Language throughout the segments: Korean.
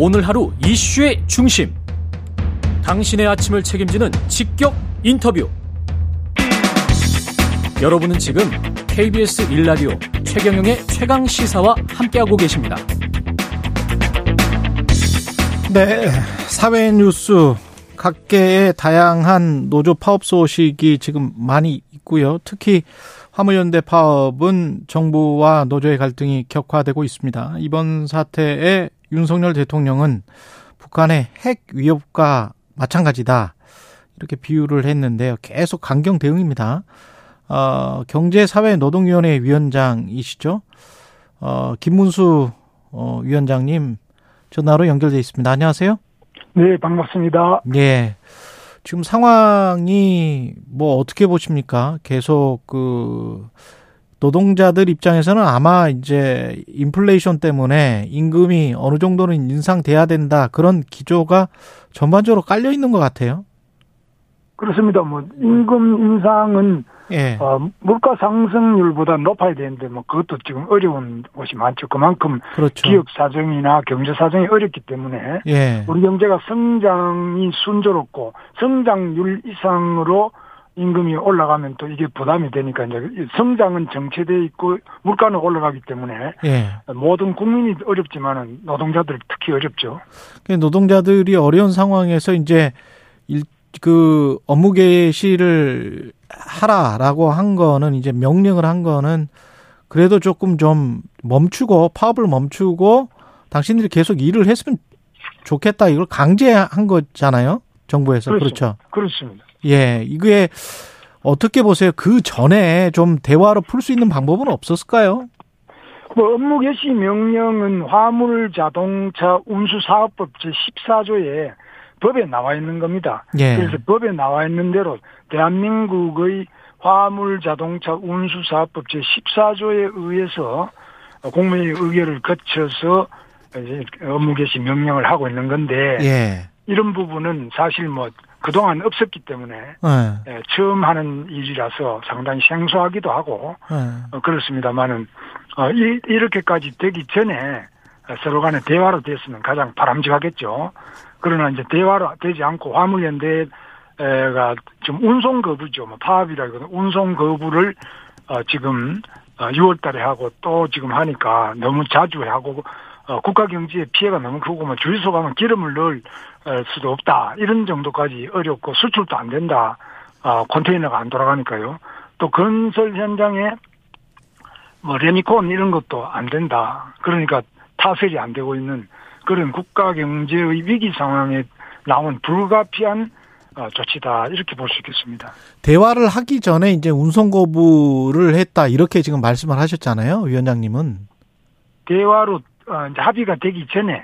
오늘 하루 이슈의 중심. 당신의 아침을 책임지는 직격 인터뷰. 여러분은 지금 KBS 1라디오 최경영의 최강 시사와 함께하고 계십니다. 네, 사회 뉴스 각계의 다양한 노조 파업 소식이 지금 많이 있고요. 특히 화물연대 파업은 정부와 노조의 갈등이 격화되고 있습니다. 이번 사태에 윤석열 대통령은 북한의 핵 위협과 마찬가지다. 이렇게 비유를 했는데요. 계속 강경 대응입니다. 어, 경제사회노동위원회 위원장이시죠. 어, 김문수 어, 위원장님 전화로 연결돼 있습니다. 안녕하세요. 네, 반갑습니다. 예. 지금 상황이 뭐 어떻게 보십니까? 계속 그 노동자들 입장에서는 아마 이제 인플레이션 때문에 임금이 어느 정도는 인상돼야 된다 그런 기조가 전반적으로 깔려 있는 것 같아요. 그렇습니다. 뭐 임금 인상은 예. 어, 물가 상승률보다 높아야 되는데 뭐 그것도 지금 어려운 곳이 많죠. 그만큼 그렇죠. 기업 사정이나 경제 사정이 어렵기 때문에 예. 우리 경제가 성장이 순조롭고 성장률 이상으로 임금이 올라가면 또 이게 부담이 되니까 이제 성장은 정체돼 있고 물가는 올라가기 때문에 예. 모든 국민이 어렵지만은 노동자들 특히 어렵죠. 그 노동자들이 어려운 상황에서 이제 일, 그 업무 개시를 하라라고 한 거는 이제 명령을 한 거는 그래도 조금 좀 멈추고 파업을 멈추고 당신들이 계속 일을 했으면 좋겠다 이걸 강제한 거잖아요 정부에서 그렇죠 그렇습니다. 예 이게 어떻게 보세요 그 전에 좀 대화로 풀 수 있는 방법은 없었을까요? 뭐 업무 개시 명령은 화물 자동차 운수 사업법 제 14조에 법에 나와 있는 겁니다. 예. 그래서 법에 나와 있는 대로 대한민국의 화물 자동차 운수 사업법 제 14조에 의해서 공무원의 의결을 거쳐서 이제 업무 개시 명령을 하고 있는 건데 예. 이런 부분은 사실 뭐 그동안 없었기 때문에 예. 예, 처음 하는 일이라서 상당히 생소하기도 하고 예. 어, 그렇습니다만은 어, 이, 이렇게까지 되기 전에 서로 간에 대화로 됐으면 가장 바람직하겠죠. 그러나 이제 대화로 되지 않고 화물연대가 좀 운송 거부죠. 뭐 파업이라고 운송 거부를 어, 지금 어, 6월 달에 하고 또 지금 하니까 너무 자주 하고 어, 국가 경제에 피해가 너무 크고 뭐 주유소 가면 기름을 넣을 어, 수도 없다. 이런 정도까지 어렵고 수출도 안 된다. 어, 컨테이너가 안 돌아가니까요. 또 건설 현장에 뭐 레미콘 이런 것도 안 된다. 그러니까 타설이 안 되고 있는 그런 국가 경제의 위기 상황에 나온 불가피한 어, 조치다 이렇게 볼 수 있겠습니다. 대화를 하기 전에 이제 운송 거부를 했다 이렇게 지금 말씀을 하셨잖아요, 위원장님은. 대화로 어, 이제 합의가 되기 전에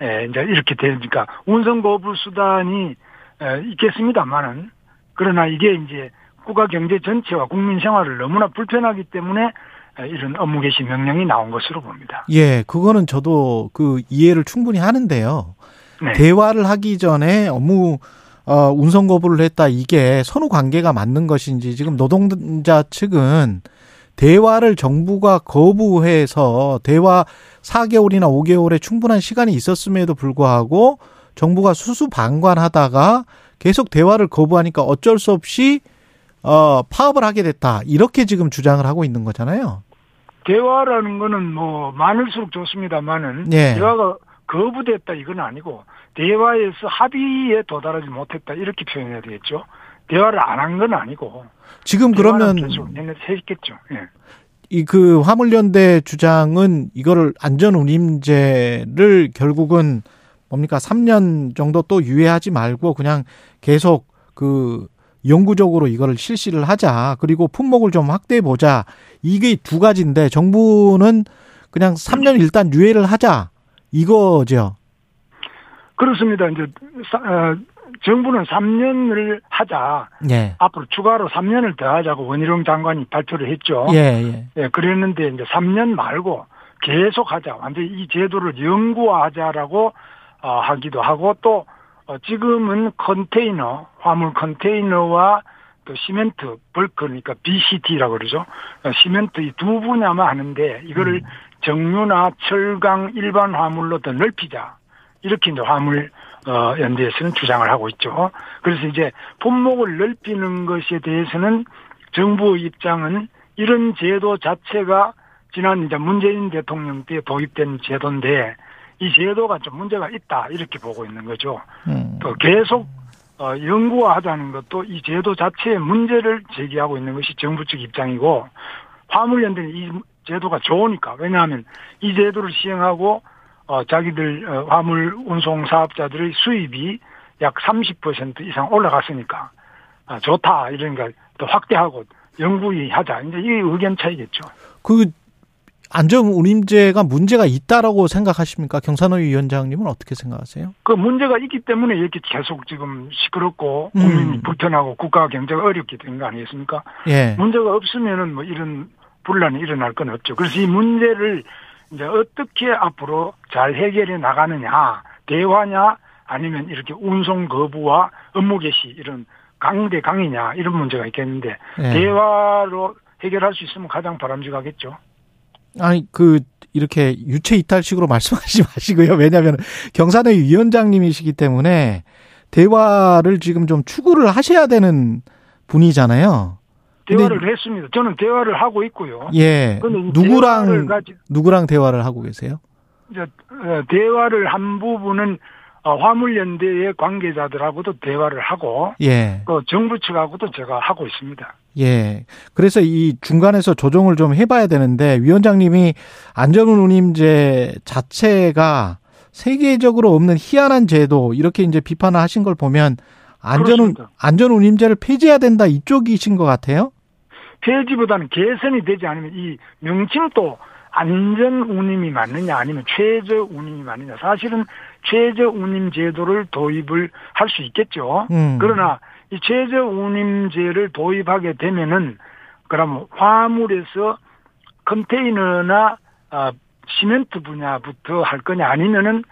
에, 이제 이렇게 되니까 운송 거부 수단이 에, 있겠습니다만은 그러나 이게 이제 국가 경제 전체와 국민 생활을 너무나 불편하기 때문에 에, 이런 업무 개시 명령이 나온 것으로 봅니다. 예, 그거는 저도 그 이해를 충분히 하는데요. 네. 대화를 하기 전에 업무 어, 운송 거부를 했다 이게 선후 관계가 맞는 것인지 지금 노동자 측은 대화를 정부가 거부해서 대화 4개월이나 5개월의 충분한 시간이 있었음에도 불구하고 정부가 수수방관하다가 계속 대화를 거부하니까 어쩔 수 없이 어, 파업을 하게 됐다. 이렇게 지금 주장을 하고 있는 거잖아요. 대화라는 거는 뭐 많을수록 좋습니다만은 예. 대화가 거부됐다 이건 아니고 대화에서 합의에 도달하지 못했다 이렇게 표현해야 되겠죠. 대화를 안 한 건 아니고 지금 그러면 했겠죠. 예. 이그 화물연대 주장은 이거를 안전운임제를 결국은 뭡니까 3년 정도 또 유예하지 말고 그냥 계속 그 영구적으로 이거를 실시를 하자 그리고 품목을 좀 확대해 보자 이게 두 가지인데 정부는 그냥 3년 일단 유예를 하자 이거죠. 그렇습니다. 이제 사- 어, 정부는 3년을 하자. 예. 앞으로 추가로 3년을 더 하자고 원희룡 장관이 발표를 했죠. 예, 예. 예, 그랬는데 이제 3년 말고 계속 하자. 완전히 이 제도를 영구화하자라고 어, 하기도 하고 또 어, 지금은 컨테이너, 화물 컨테이너와 또 시멘트, 벌크, 그러니까 BCT라고 그러죠. 어, 시멘트 이 두 분야만 하는데 이거를 정유나 철강 일반 화물로 더 넓히자. 이렇게 이제 화물 어, 연대에서는 주장을 하고 있죠. 그래서 이제 품목을 넓히는 것에 대해서는 정부 입장은 이런 제도 자체가 지난 이제 문재인 대통령 때 도입된 제도인데 이 제도가 좀 문제가 있다 이렇게 보고 있는 거죠. 음. 또 계속 어, 연구하자는 것도 이 제도 자체의 문제를 제기하고 있는 것이 정부 측 입장이고 화물연대는 이 제도가 좋으니까 왜냐하면 이 제도를 시행하고 어, 자기들 어, 화물 운송 사업자들의 수입이 약 30% 이상 올라갔으니까 아, 좋다 이러니까 또 확대하고 연구하자 이제 이게 의견 차이겠죠. 그 안전 운임제가 문제가 있다라고 생각하십니까? 경산호 위원장님은 어떻게 생각하세요? 그 문제가 있기 때문에 이렇게 계속 지금 시끄럽고 국민이 음. 불편하고 국가 경제가 어렵게 된거 아니겠습니까? 예. 문제가 없으면은 뭐 이런 분란이 일어날 건 없죠. 그래서 이 문제를 이제 어떻게 앞으로 잘 해결해 나가느냐, 대화냐, 아니면 이렇게 운송 거부와 업무 개시 이런 강대 강이냐 이런 문제가 있겠는데 예. 대화로 해결할 수 있으면 가장 바람직하겠죠. 아니 그 이렇게 유체 이탈식으로 말씀하지 마시고요. 왜냐하면 경산회 위원장님이시기 때문에 대화를 지금 좀 추구를 하셔야 되는 분이잖아요. 근데- 대화를 했습니다. 저는 대화를 하고 있고요. 예. 근데 이 누구랑 대화를 가지- 누구랑 대화를 하고 계세요? 이제 어, 대화를 한 부분은 어, 화물연대의 관계자들하고도 대화를 하고 예. 또 정부 측하고도 제가 하고 있습니다. 예. 그래서 이 중간에서 조정을 좀 해봐야 되는데 위원장님이 안전운임제 자체가 세계적으로 없는 희한한 제도 이렇게 이제 비판을 하신 걸 보면 안전운. 안전운임제를 폐지해야 된다 이쪽이신 것 같아요. 폐지보다는 개선이 되지 않으면 이 명칭도 안전 운임이 맞느냐 아니면 최저 운임이 맞느냐 사실은 최저 운임 제도를 도입을 할 수 있겠죠. 음. 그러나 이 최저 운임제를 도입하게 되면은 그럼 화물에서 컨테이너나 아, 시멘트 분야부터 할 거냐 아니면은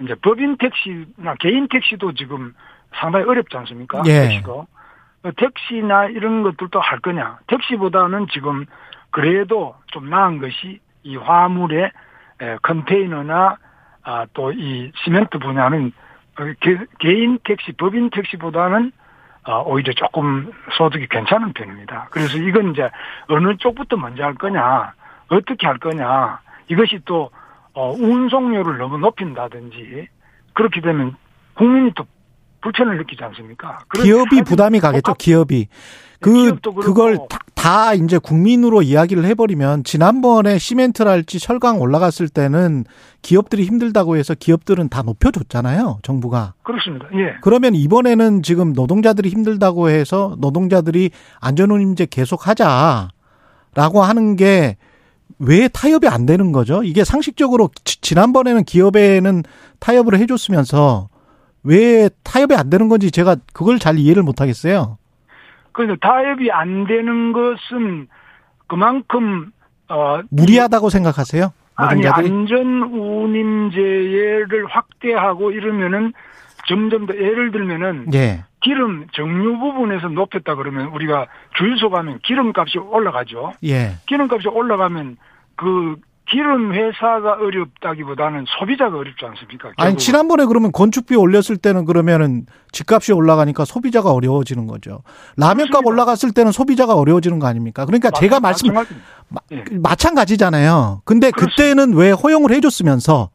이제 법인 택시나 개인 택시도 지금 상당히 어렵지 않습니까? 예. 택시도 어, 택시나 이런 것들도 할 거냐? 택시보다는 지금 그래도 좀 나은 것이 이 화물의 에, 컨테이너나 아, 또 이 시멘트 분야는 어, 개, 개인 택시, 법인 택시보다는 어, 오히려 조금 소득이 괜찮은 편입니다. 그래서 이건 이제 어느 쪽부터 먼저 할 거냐, 어떻게 할 거냐, 이것이 또, 어, 운송료를 너무 높인다든지, 그렇게 되면 국민이 또 불편을 느끼지 않습니까? 기업이 부담이 가겠죠. 기업이 그 기업도 그렇고 그걸 다, 다 이제 국민으로 이야기를 해버리면 지난번에 시멘트랄지 철강 올라갔을 때는 기업들이 힘들다고 해서 기업들은 다 높여줬잖아요. 정부가. 그렇습니다. 예. 그러면 이번에는 지금 노동자들이 힘들다고 해서 노동자들이 안전운임제 계속 하자라고 하는 게 왜 타협이 안 되는 거죠? 이게 상식적으로 지- 지난번에는 기업에는 타협을 해줬으면서 왜 타협이 안 되는 건지 제가 그걸 잘 이해를 못 하겠어요. 그래서 타협이 안 되는 것은 그만큼, 어, 무리하다고 생각하세요? 아니? 안전 운임제를 확대하고 이러면은 점점 더 예를 들면은 예. 기름 정유 부분에서 높였다 그러면 우리가 주유소 가면 기름값이 올라가죠. 예. 기름값이 올라가면 그 기름 회사가 어렵다기보다는 소비자가 어렵지 않습니까? 아니 결국은. 지난번에 그러면 건축비 올렸을 때는 그러면은 집값이 올라가니까 소비자가 어려워지는 거죠. 라면값. 올라갔을 때는 소비자가 어려워지는 거 아닙니까? 그러니까 제가 말씀 마찬가지입니다. 예. 마찬가지잖아요. 근데 그렇습니다. 그때는 왜 허용을 해줬으면서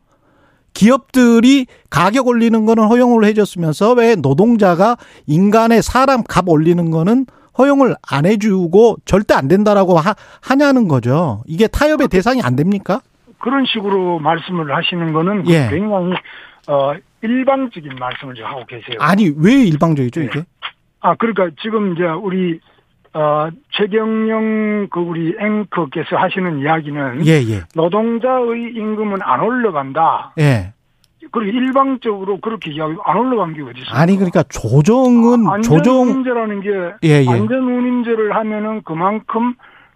기업들이 가격 올리는 거는 허용을 해줬으면서 왜 노동자가 인간의 사람 값 올리는 거는 허용을 안 해주고 절대 안 된다라고 하, 하냐는 거죠. 이게 타협의 대상이 안 됩니까? 그런 식으로 말씀을 하시는 거는 예. 굉장히 어 일방적인 말씀을 지금 하고 계세요. 아니 왜 일방적이죠 이게? 아, 그러니까 지금 이제 우리, 어, 최경영 그 우리 앵커께서 하시는 이야기는 예 예. 노동자의 임금은 안 올라간다. 예. 그리고 일방적으로 그렇게 이야기 안 올라간 게 어디 있어요? 아니 그러니까 조정은 조정 안전운임제라는 게 예, 예. 안전 운임제를 하면은 그만큼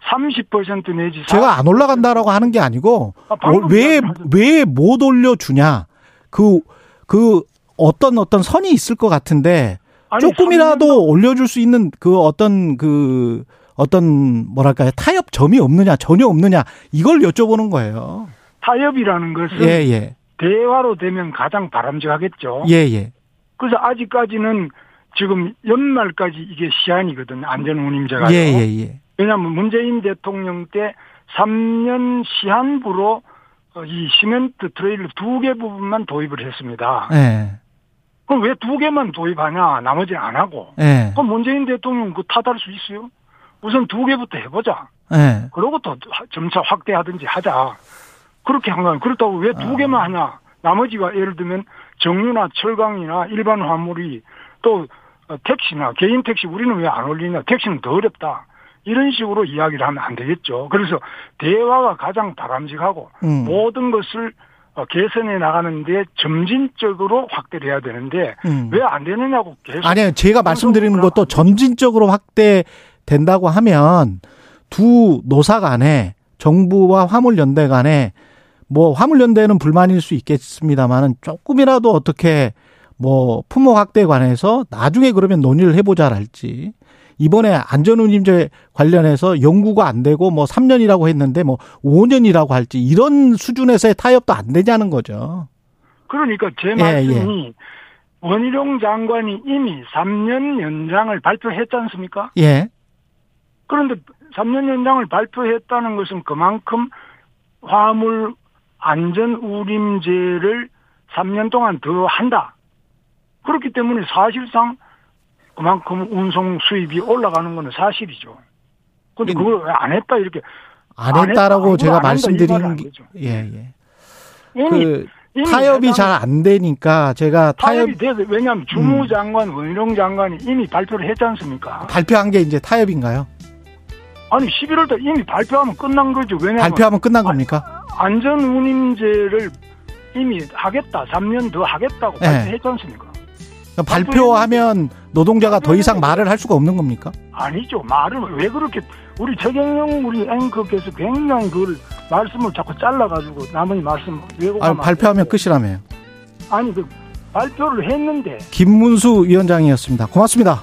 30% 내지 제가 안 올라간다라고 하는 게 아니고 아, 방금 왜 말씀하셨- 왜못 올려주냐 그그 어떤 어떤 선이 있을 것 같은데 아니, 조금이라도 삼년도- 올려줄 수 있는 그 어떤 그 어떤 뭐랄까요 타협 점이 없느냐 전혀 없느냐 이걸 여쭤보는 거예요. 타협이라는 것은 예 예. 대화로 되면 가장 바람직하겠죠. 예, 예. 그래서 아직까지는 지금 연말까지 이게 시한이거든 안전운임제가. 예, 예, 예. 왜냐하면 문재인 대통령 때 3년 시한부로 어, 이 시멘트 트레일러 두 개 부분만 도입을 했습니다. 예. 그럼 왜 두 개만 도입하냐? 나머지는 안 하고. 예. 그럼 문재인 대통령 그 탓할 수 있어요? 우선 두 개부터 해보자. 예. 그러고 또 점차 확대하든지 하자. 그렇게 한 거예요. 그렇다고 왜두 아. 개만 하냐? 나머지가 예를 들면 정유나 철강이나 일반 화물이 또 어, 택시나 개인 택시 우리는 왜 안 올리냐? 택시는 더 어렵다. 이런 식으로 이야기를 하면 안 되겠죠. 그래서 대화가 가장 바람직하고 음. 모든 것을 어, 개선해 나가는데 점진적으로 확대를 해야 되는데 음. 왜안 되느냐고 계속 아니요, 제가 말씀드리는 것도 점진적으로 확대된다고 하면 두 노사 간에 정부와 화물연대 간에 뭐 화물연대는 불만일 수 있겠습니다만은 조금이라도 어떻게 뭐 품목 확대에 관해서 나중에 그러면 논의를 해보자랄지 이번에 안전운임제 관련해서 연구가 안 되고 뭐 3년이라고 했는데 뭐 5년이라고 할지 이런 수준에서의 타협도 안 되냐는 거죠. 그러니까 제 예, 말씀이 원희룡 장관이 이미 3년 연장을 발표했지 않습니까? 예. 그런데 3년 연장을 발표했다는 것은 그만큼 화물 안전 우림제를 3년 동안 더 한다. 그렇기 때문에 사실상 그만큼 운송 수입이 올라가는 것은 사실이죠. 근데 그걸 왜 안 했다 이렇게 안 안 했다라고 했다, 제가 말은 게. 예, 예. 이미 그 이미 타협이 잘 안 되니까 제가 타협 타협이 돼서 왜냐하면 주무장관 원희룡 장관이 이미 발표를 했지 않습니까? 발표한 게 이제 타협인가요? 아니 11월 달 이미 발표하면 끝난 거죠. 왜냐하면 발표하면 끝난 겁니까? 안전 운임제를 이미 하겠다. 3년 더 하겠다고 네. 발표했지 않습니까? 그러니까 발표하면 노동자가 더 이상 말을 할 수가 없는 겁니까? 아니죠. 말을 왜 그렇게 우리 최경영 우리 앵커께서 굉장히 그걸 말씀을 자꾸 잘라가지고 나머지 말씀 아, 왜곡하면 발표하면. 끝이라며요. 아니 그 발표를 했는데 김문수 위원장이었습니다. 고맙습니다.